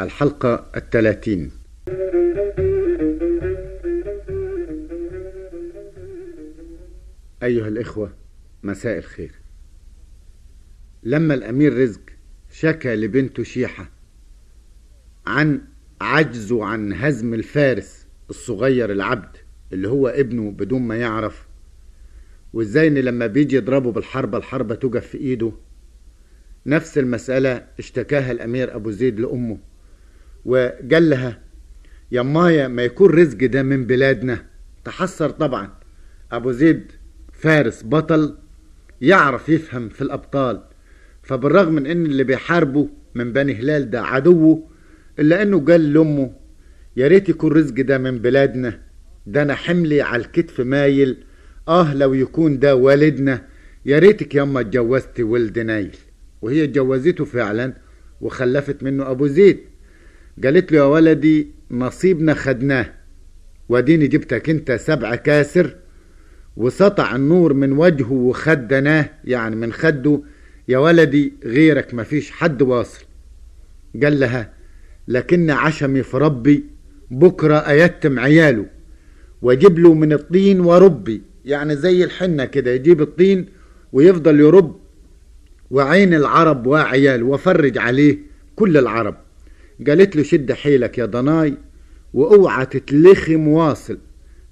الحلقة الثلاثين. أيها الإخوة مساء الخير. لما الأمير رزق شكى لبنته شيحة عن عجزه عن هزم الفارس الصغير العبد اللي هو ابنه بدون ما يعرف وازاي ان لما بيجي يضربه بالحربة الحربة تقف في إيده نفس المسألة اشتكاها الأمير أبو زيد لأمه. وقال لها يا مايا ما يكون رزق ده من بلادنا. تحسر طبعا. أبو زيد فارس بطل يعرف يفهم في الأبطال. فبالرغم من إن اللي بيحاربه من بني هلال ده عدوه إلا إنه قال لأمه يا ريت يكون رزق ده من بلادنا. ده أنا حملي على الكتف مايل. آه لو يكون ده والدنا. يا ريتك ياما اتجوزتي ولد نايل. وهي اتجوزته فعلا وخلفت منه أبو زيد. قالت له يا ولدي نصيبنا خدناه واديني جبتك انت سبع كاسر وسطع النور من وجهه وخدناه. يعني من خده يا ولدي غيرك مفيش حد واصل. قال لها لكن عشمي في ربي بكرة أيتم عياله. واجيب له من الطين وربي. يعني زي الحنة كده يجيب الطين ويفضل يرب. وعين العرب وعيال وفرج عليه كل العرب. قالت له شد حيلك يا ضناي وأوعى تتلخم واصل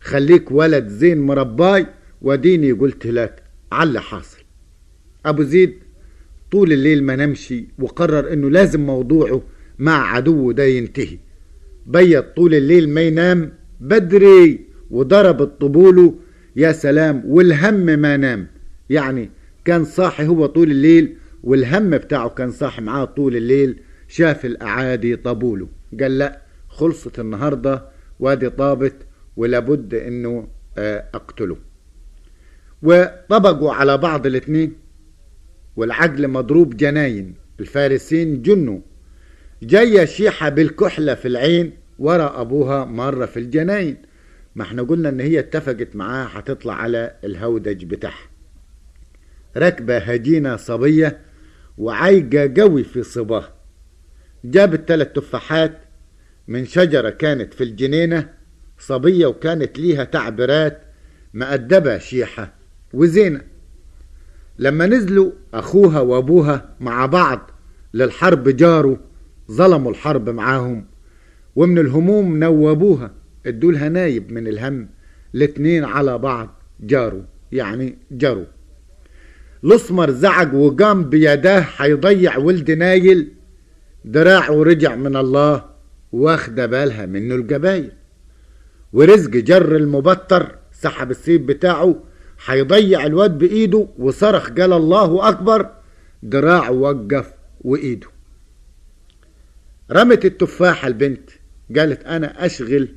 خليك ولد زين مرباي وديني قلت لك على حاصل. أبو زيد طول الليل ما نمشي وقرر إنه لازم موضوعه مع عدوه ده ينتهي. بيت طول الليل ما ينام بدري وضرب الطبول يا سلام والهم ما نام. يعني كان صاحي هو طول الليل والهم بتاعه كان صاحي معاه طول الليل شاف الأعادي طبوله. قال لا خلصت النهاردة وادي طابت ولابد إنه أقتله. وطبقوا على بعض الاثنين والعجل مضروب جناين. الفارسين جنوا. جاية شيحة بالكحلة في العين ورا أبوها مرة في الجناين. ما إحنا قلنا إن هي اتفقت معاه هتطلع على الهودج بتاعها. راكبة هجينة صبية وعايقة قوي في صباها. جابت ثلاث تفاحات من شجرة كانت في الجنينة صبية وكانت ليها تعبيرات مأدبة شيحة وزينة. لما نزلوا أخوها وأبوها مع بعض للحرب جاروا ظلموا الحرب معاهم ومن الهموم نوبوها ادولها نايب من الهم الاتنين على بعض جاروا يعني جروا. الأسمر زعج وقام بيداه حيضيع ولد نايل دراعه رجع من الله واخده بالها منه الجبايل ورزق جر المبتر سحب السيف بتاعه حيضيع الواد بإيده وصرخ قال الله أكبر دراعه وقف وإيده. رمت التفاحة البنت قالت أنا أشغل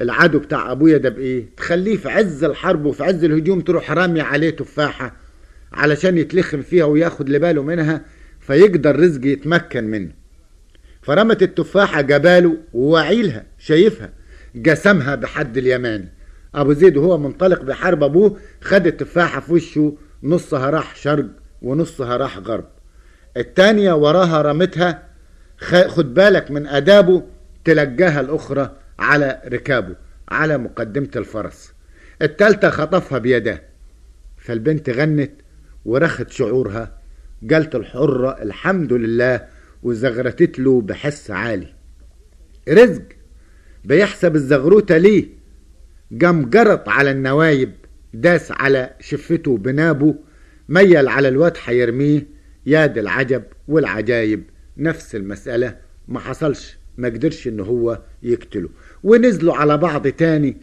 العدو بتاع أبويا ده بإيه؟ تخليه في عز الحرب وفي عز الهجوم تروح رامي عليه تفاحة علشان يتلخم فيها وياخد لباله منها فيقدر رزق يتمكن منه. فرمت التفاحة جباله ووعيلها شايفها جسمها بحد اليماني. أبو زيد وهو منطلق بحرب أبوه خد التفاحة في وشه نصها راح شرق ونصها راح غرب. التانية وراها رمتها خد بالك من آدابه تلقاها الأخرى على ركابه على مقدمة الفرس. التالتة خطفها بيده فالبنت غنت ورخت شعورها قالت الحرة الحمد لله وزغرتت له بحس عالي. رزق بيحسب الزغروتة ليه؟ قام جرط على النوايب داس على شفته بنابه ميل على الواد حيرميه ياد العجب والعجايب. نفس المسألة ما حصلش ما قدرش إن هو يقتله. ونزلوا على بعض تاني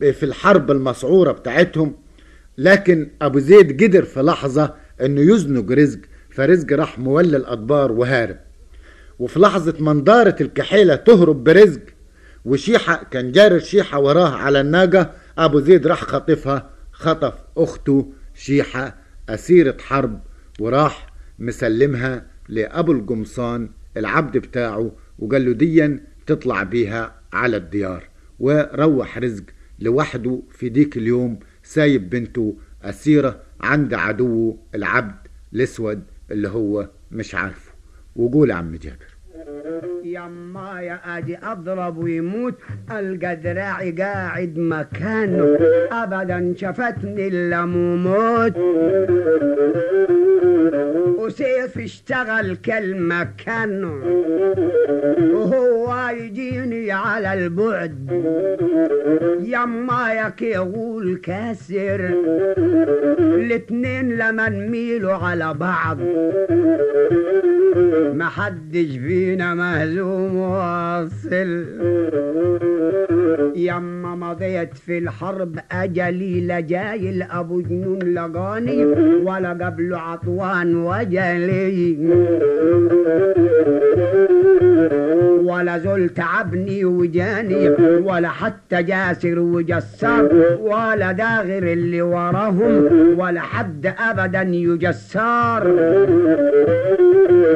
في الحرب المسعورة بتاعتهم. لكن أبو زيد قدر في لحظة إنه يزنق رزق فرزق راح مولى الأدبار وهارب. وفي لحظة منظارة الكحيلة تهرب برزق وشيحة كان جار الشيحة وراه على الناقة أبو زيد راح خطفها خطف أخته شيحة أسيرة حرب وراح مسلمها لأبو القمصان العبد بتاعه وقال له ديا تطلع بيها على الديار وروح رزق لوحده في ديك اليوم سايب بنته أسيرة عند عدوه العبد الأسود اللي هو مش عارفه وقول عم جابر. يما يا أجي أضرب ويموت ألقى دراعي قاعد مكانه. ابدا شفتني إلا موت. وسيف اشتغل كالمكانه وهو يجيني على البعد. يما ياك يقول كاسر الاتنين لما نميلوا على بعض. محدش فينا مهزوم واصل. يما مضيت في الحرب أجلي لا جاي لابو جنون لقاني ولا قبله عطوان وجلي. ولا زول تعبني وجاني ولا حتى جاسر وجسار ولا داغر اللي وراهم ولا حد ابدا يجسار.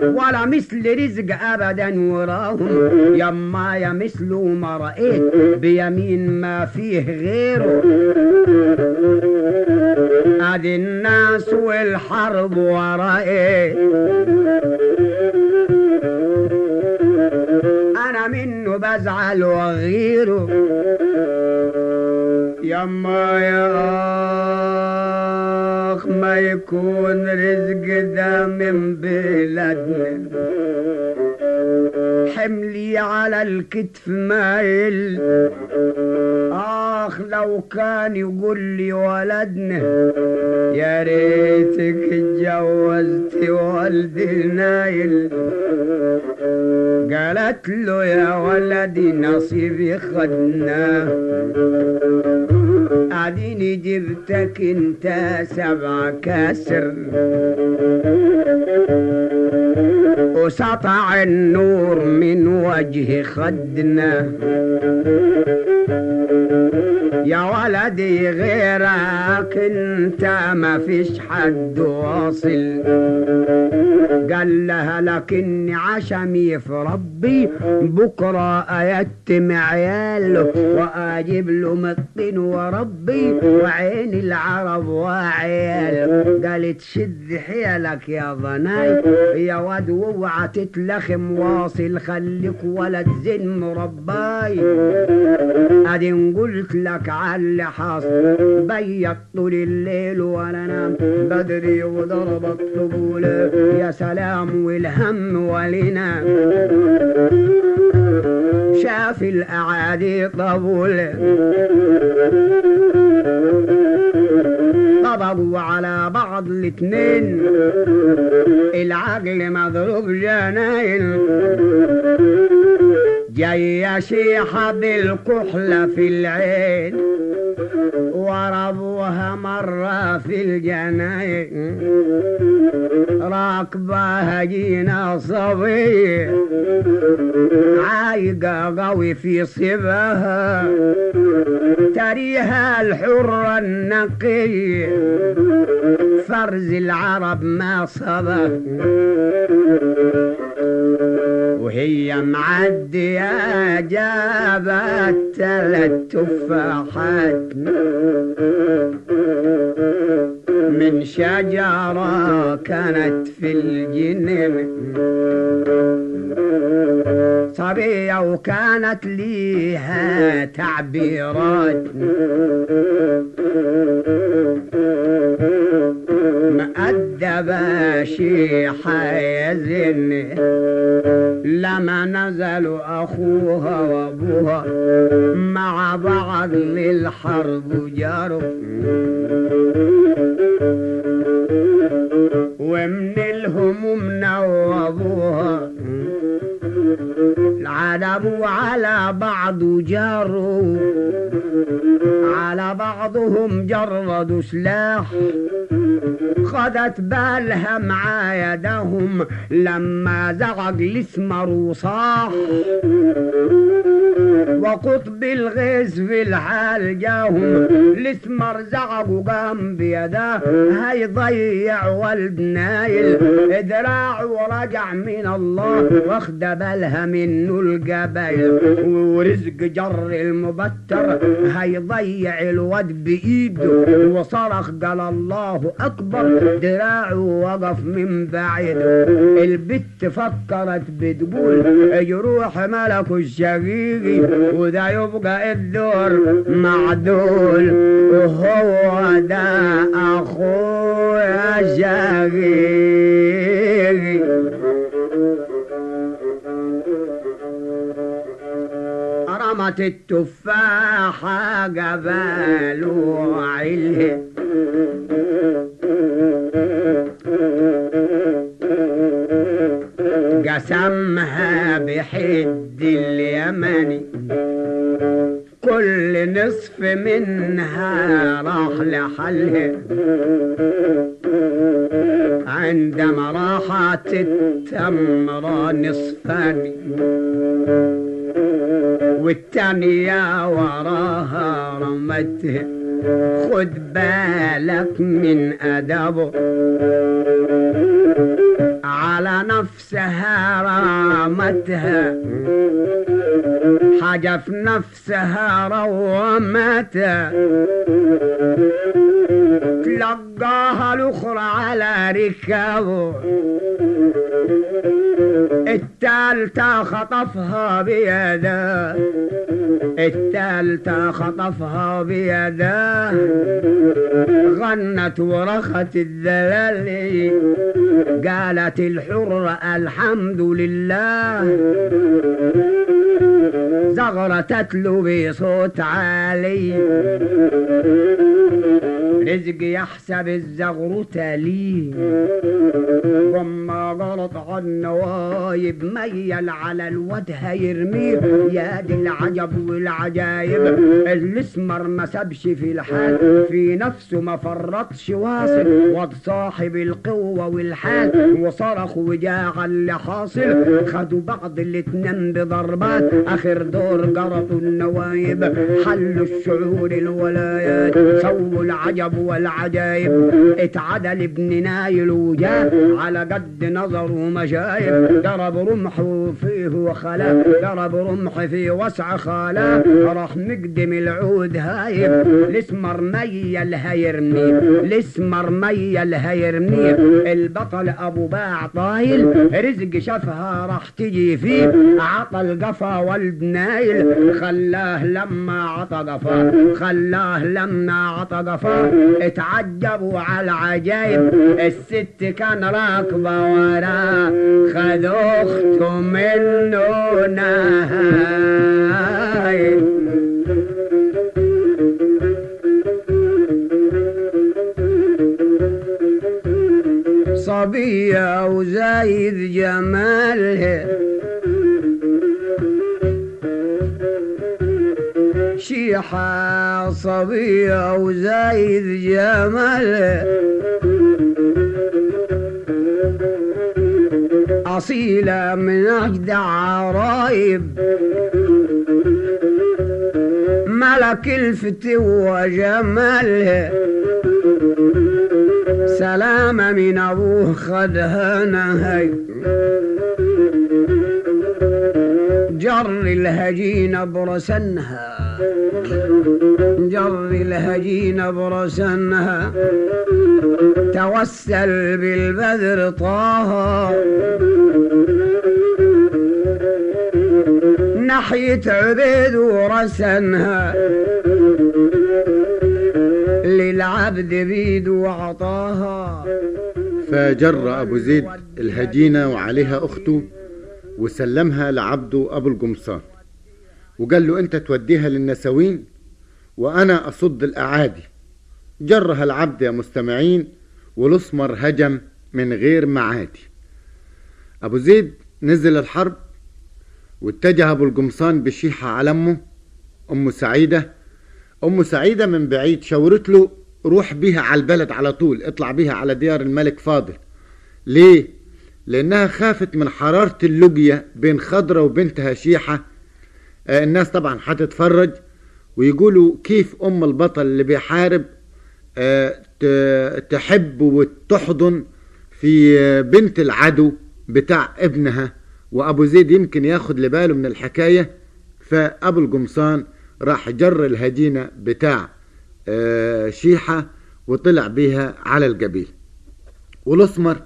ولا مثل رزق ابدا وراهم يما يا مثله ما رأيت بيمين ما فيه غيره أدي الناس والحرب ورأيت. بزعل وغيره يما يا أخ ما يكون رزق ده من بلادنا حملي على الكتف مايل. آخ لو كان يقول لي ولدنا يا ريتك اتجوزت والدي نايل. قالت له يا ولدي نصيبي خدناه أديني جبتك انت سبع كسر وسطع النور من وجه خدنا. يا ولدي غيرك انت ما فيش حد واصل. قال لها لكني عشمي في ربي بكرة أيتم عياله وأجيب له مطين وربي وعين العرب وعيال. قالت شد حيلك يا ضناي يا واد واوعى تتلخم واصل خليك ولد زين مرباي. أدي قلت لك على اللي حصل بيت طول الليل وأنا نام بدري وضربت طبوله يا سلام والهم ولنا. شاف الأعادي طبول طبقوا على بعض الاتنين العقل مضروب جناين. جاي شيحة بالكحلة في العين وربوها مرة في الجناين راكبها جينا صبي عايقة قوي في صبها تريها الحرة النقي فرز العرب ما صبه وهي معدية جابت ثلاث تفاحات من شجرة كانت في الجنين. صبية وكانت ليها تعبيرات. مؤدبة شيحة يزن لما نزلوا أخوها وأبوها مع بعض للحرب جاروا ومن الهموم نوضوها العلم على بعض جاروا على بعضهم جردوا سلاح خدت بالها مع يدهم لما زغق الاسمر وصاح وقطب الغيث في الحال جاهم الاسمر زغق وقام بيده. هيضيع ولد نايل دراع ورجع من الله. واخد بالها منه القبايل ورزق جر المبتر. هيضيع ضيع الواد بإيده وصرخ قال الله أكبر. دراعه وقف من بعيده البت فكرت بتقول يروح ملك الشقيقي وده يبقى الدور معدول وهو ده أخويا شقيقي رمت التفاحة جباله عيله قسمها بحد اليمني نصف منها راح لحلها عندما راحت التمرة نصفان. والتانية وراها رمته خد بالك من أدبه على نفسها رامتها. حاجة نفسها رومتها تلقاها الأخرى على ركابه التالتة خطفها بيده. التالتة خطفها بيده. غنت ورخت الذلال قالت الحرة الحمد لله. زغرتت له بصوت عالي. رزق يحسب الزغرة لي. وما غلط عن نوايب ميل على الوجه يرميه يا دي العجب والعجايب الاسمر ما سابش في الحال. في نفسه ما فرطش واصل واد صاحب القوة والحال. وصرخ وجاع اللي حاصل. خدوا بعض الاتنين بضربات. آخر دور قرطوا النوايب حلوا الشعور الولايات. سووا العجب والعجايب. اتعدل ابن نايل وجاه على قد نظره مشايب ضرب رمحه فيه وخلا ضرب رمح في وسع خلا. راح مقدم العود هايب. الاسمر ميل هيرمي الاسمر ميل هيرمي البطل أبو باع طايل. رزق شافها راح تجي فيه. عطى القفا والد نايل خلاه لما عطى قفا خلاه لما عطى قفا اتعجبوا على العجايب الست كان راكبة وراه. خذوا اخته منه نهاية صبية وزايد جمالها شيحة صبية وزايد جمالها أصيلة من أجدع عرايب. ملك الفتوى جمالها سلامة من أبوه خدها نهي جر الهجين برسنها. جر الهجين برسنها توسل بالبدر طه. ناحية عبيد ورسنها للعبد بيد وعطاها. فجر أبو زيد الهجينة وعليها أخته وسلمها لعبده أبو القمصان. وقال له أنت توديها للنسوين وأنا أصد الأعادي. جرها العبد يا مستمعين والأسمر هجم من غير معادي. أبو زيد نزل الحرب واتجه أبو القمصان بشيحة على أمه أم سعيدة. أم سعيدة من بعيد شاورت له روح بيها على البلد على طول اطلع بيها على ديار الملك فاضل. ليه؟ لأنها خافت من حرارة اللقية بين خضرة وبنتها شيحة الناس طبعا هتتفرج ويقولوا كيف أم البطل اللي بيحارب آه تحب وتحضن في آه بنت العدو بتاع ابنها وأبو زيد يمكن ياخد لباله من الحكاية. فأبو القمصان راح جر الهجينة بتاع آه، شيحة وطلع بيها على القبيل. والأسمر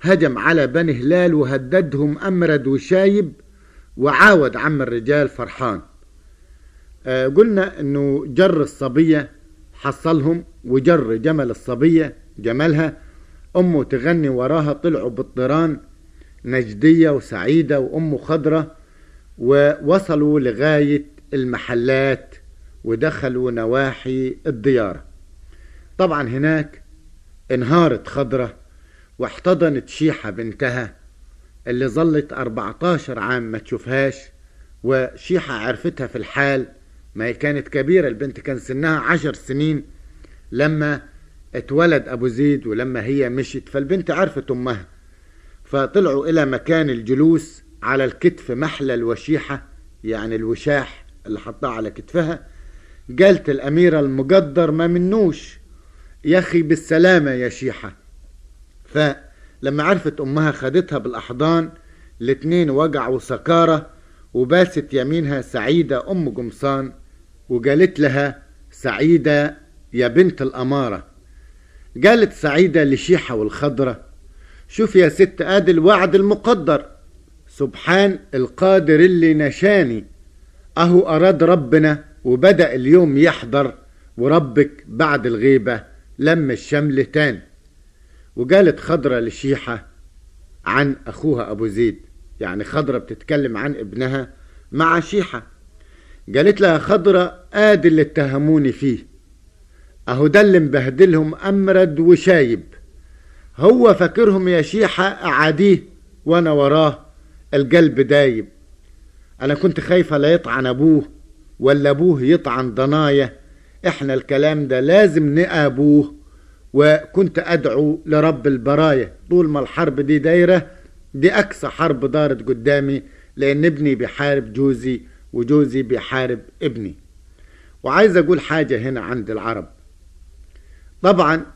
هجم على بني هلال وهددهم أمرد وشايب. وعاود عم الرجال فرحان. آه، قلنا إنه جر الصبية حصلهم وجر جمل الصبية جملها. أمه تغني وراها طلعوا بالطيران نجدية وسعيدة وامه خضرة ووصلوا لغاية المحلات ودخلوا نواحي الديار طبعا هناك انهارت خضرة واحتضنت شيحة بنتها. اللي ظلت 14 عام ما تشوفهاش وشيحة عرفتها في الحال. ما هي كانت كبيرة البنت كان سنها عشر سنين. لما اتولد أبو زيد ولما هي مشت فالبنت عرفت أمها. فطلعوا إلى مكان الجلوس على الكتف محلى الوشيحة يعني الوشاح اللي حطها على كتفها. قالت الأميرة المقدر ما منوش يا أخي بالسلامة يا شيحة. فلما عرفت أمها خدتها بالأحضان الاتنين وقعوا سكارة وباست يمينها سعيدة أم قمصان وقالت لها سعيدة يا بنت الأمارة. قالت سعيدة لشيحة والخضرة شوف يا ست ادي الوعد المقدر سبحان القادر اللي نشاني أهو أراد ربنا وبدأ اليوم يحضر وربك بعد الغيبة لم الشمل تاني وقالت خضرة لشيحة عن أخوها أبو زيد. يعني خضرة بتتكلم عن ابنها مع شيحة. قالت لها خضرة ادي اللي اتهموني فيه. أهو ده اللي مبهدلهم أمرد وشايب. هو فاكرهم يا شيحة أعاديه وأنا وراه القلب دايب. أنا كنت خايفة لا يطعن أبوه ولا أبوه يطعن ضنايا. إحنا الكلام ده لازم نقابوه وكنت أدعو لرب البرايا طول ما الحرب دي دايرة دي أقصى حرب دارت قدامي لأن ابني بيحارب جوزي وجوزي بيحارب ابني. وعايز أقول حاجة هنا عند العرب. طبعا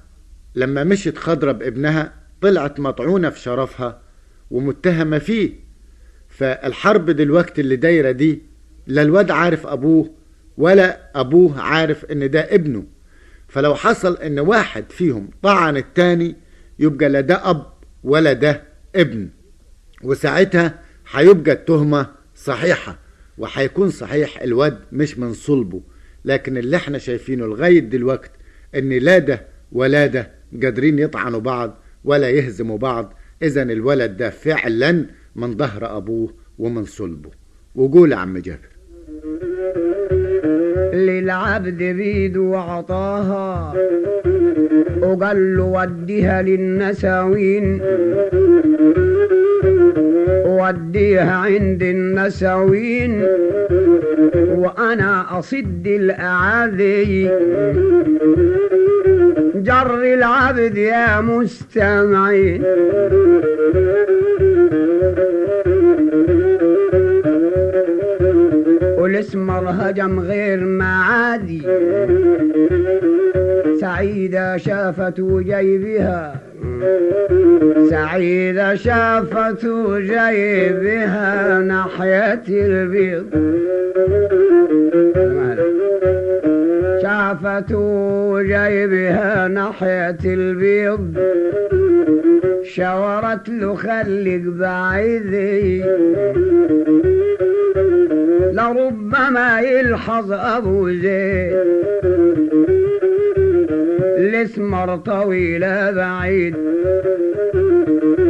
لما مشت خضرة بابنها طلعت مطعونة في شرفها ومتهمة فيه. فالحرب دلوقتي اللي دايرة دي لا الواد عارف أبوه ولا أبوه عارف إن ده ابنه. فلو حصل إن واحد فيهم طعن التاني يبقى لا ده أب ولا ده ابن. وساعتها هيبقى التهمة صحيحة وهيكون صحيح الواد مش من صلبه. لكن اللي إحنا شايفينه لغاية دلوقت إن لا ده ولا ده قادرين يطعنوا بعض ولا يهزموا بعض اذا الولد ده فعلا من ظهر أبوه ومن صلبه. وقول يا عم جابر. للعبد بيده وعطاها. وقال له وديها للنساوين. وديها عند النساوين. وأنا أصد الأعاذي. جر العبد يا مستمعين والاسمر هجم غير معادي. سعيدة شافت جيبها. سعيدة شافت جيبها ناحية البيض. شافت جيبها ناحية البيض. شاورت له خليك بعيدي. لربما يلحظ أبو زيد. الاسمر طويلة بعيد.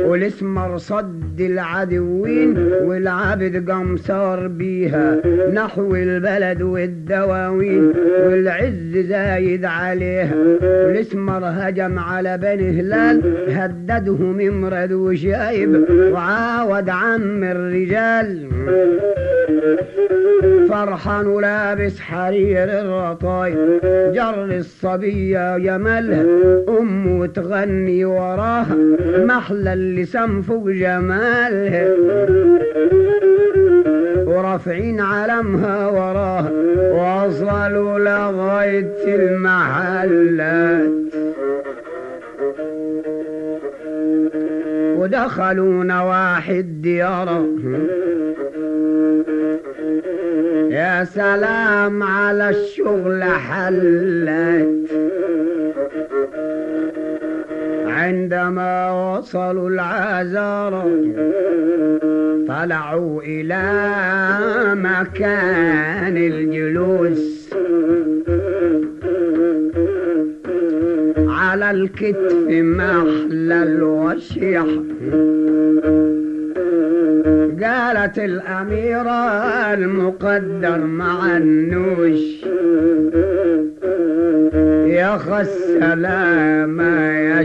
والاسمر صد العدوين والعبد قمصار بيها. نحو البلد والدواوين والعز زايد عليها. والاسمر هجم على بني هلال هددهم امرد وشايب وعاود عم الرجال. فرحان ولابس حرير الرطاي جر الصبية جمالها أمه تغني وراها محلى اللسان فوق جمالها ورافعين علمها وراها وصلوا لغاية المحلات. ودخلوا نواحي الديار. يا يا سلام على الشغل حلت. عندما وصلوا العذارى طلعوا إلى مكان الجلوس. على الكتف محلى الوشيح. قالت الأميرة المقدر مع النوش. يا خ السلام يا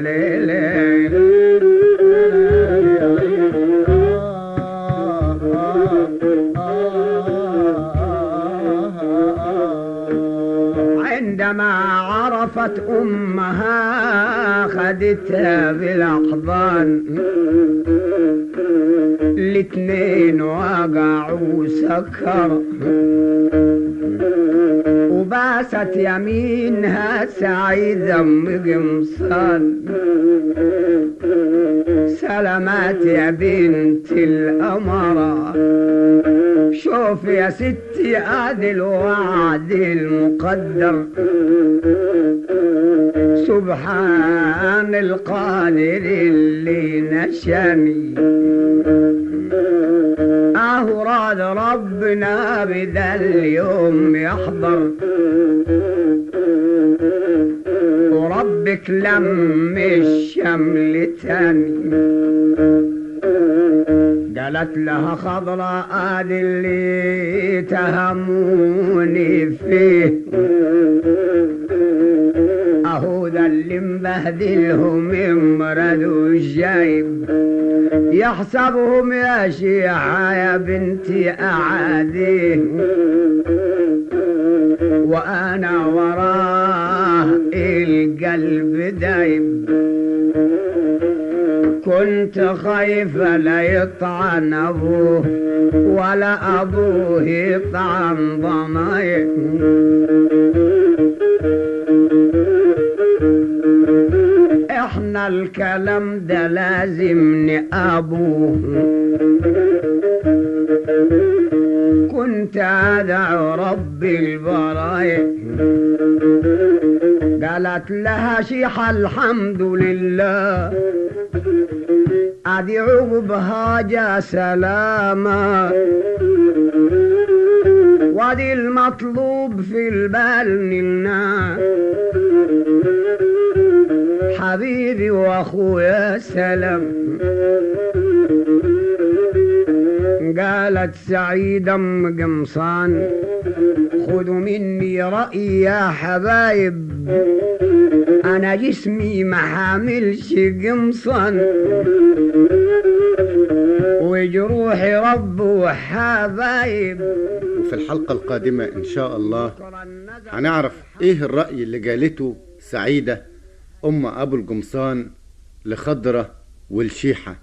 ليلي عندما عرفت أمها خدتها بالأحضان الاتنين وقعوا سكر. وباست يمينها سعيدة مقمصان سلامات يا بنت الأمرة شوف يا ستي ادي الوعد المقدر. سبحان القادر اللي نشأني. راد ربنا بدا اليوم يحضر. وربك لم الشمل تاني قالت لها خضراء آدي اللي تهموني فيه. اللي مبهدلهم امرد وجايب يحسبهم يا شيعة يا بنتي اعاديه وأنا وراه القلب دايب كنت خايفة لا يطعن أبوه ولا أبوه يطعن ضماير الكلام ده لازم نأبوه كنت أدعو ربي البرايا. قالت لها شيحة الحمد لله. أدعو بهاجة سلامة وادي المطلوب في البال منا. حبيبي وأخويا سلام. قالت سعيدة أم قمصان خذوا مني رأي يا حبايب أنا جسمي ما حاملش قمصان. وجروحي رب وحبايب. وفي الحلقة القادمة إن شاء الله هنعرف إيه الرأي اللي قالته سعيدة أم أبو القمصان لخضرة والشيحة.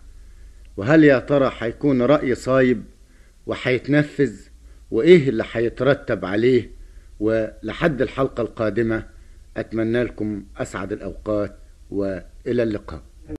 وهل يا ترى هيكون رأي صايب وهيتنفذ وإيه اللي هيترتب عليه؟ ولحد الحلقة القادمة أتمنى لكم أسعد الأوقات وإلى اللقاء.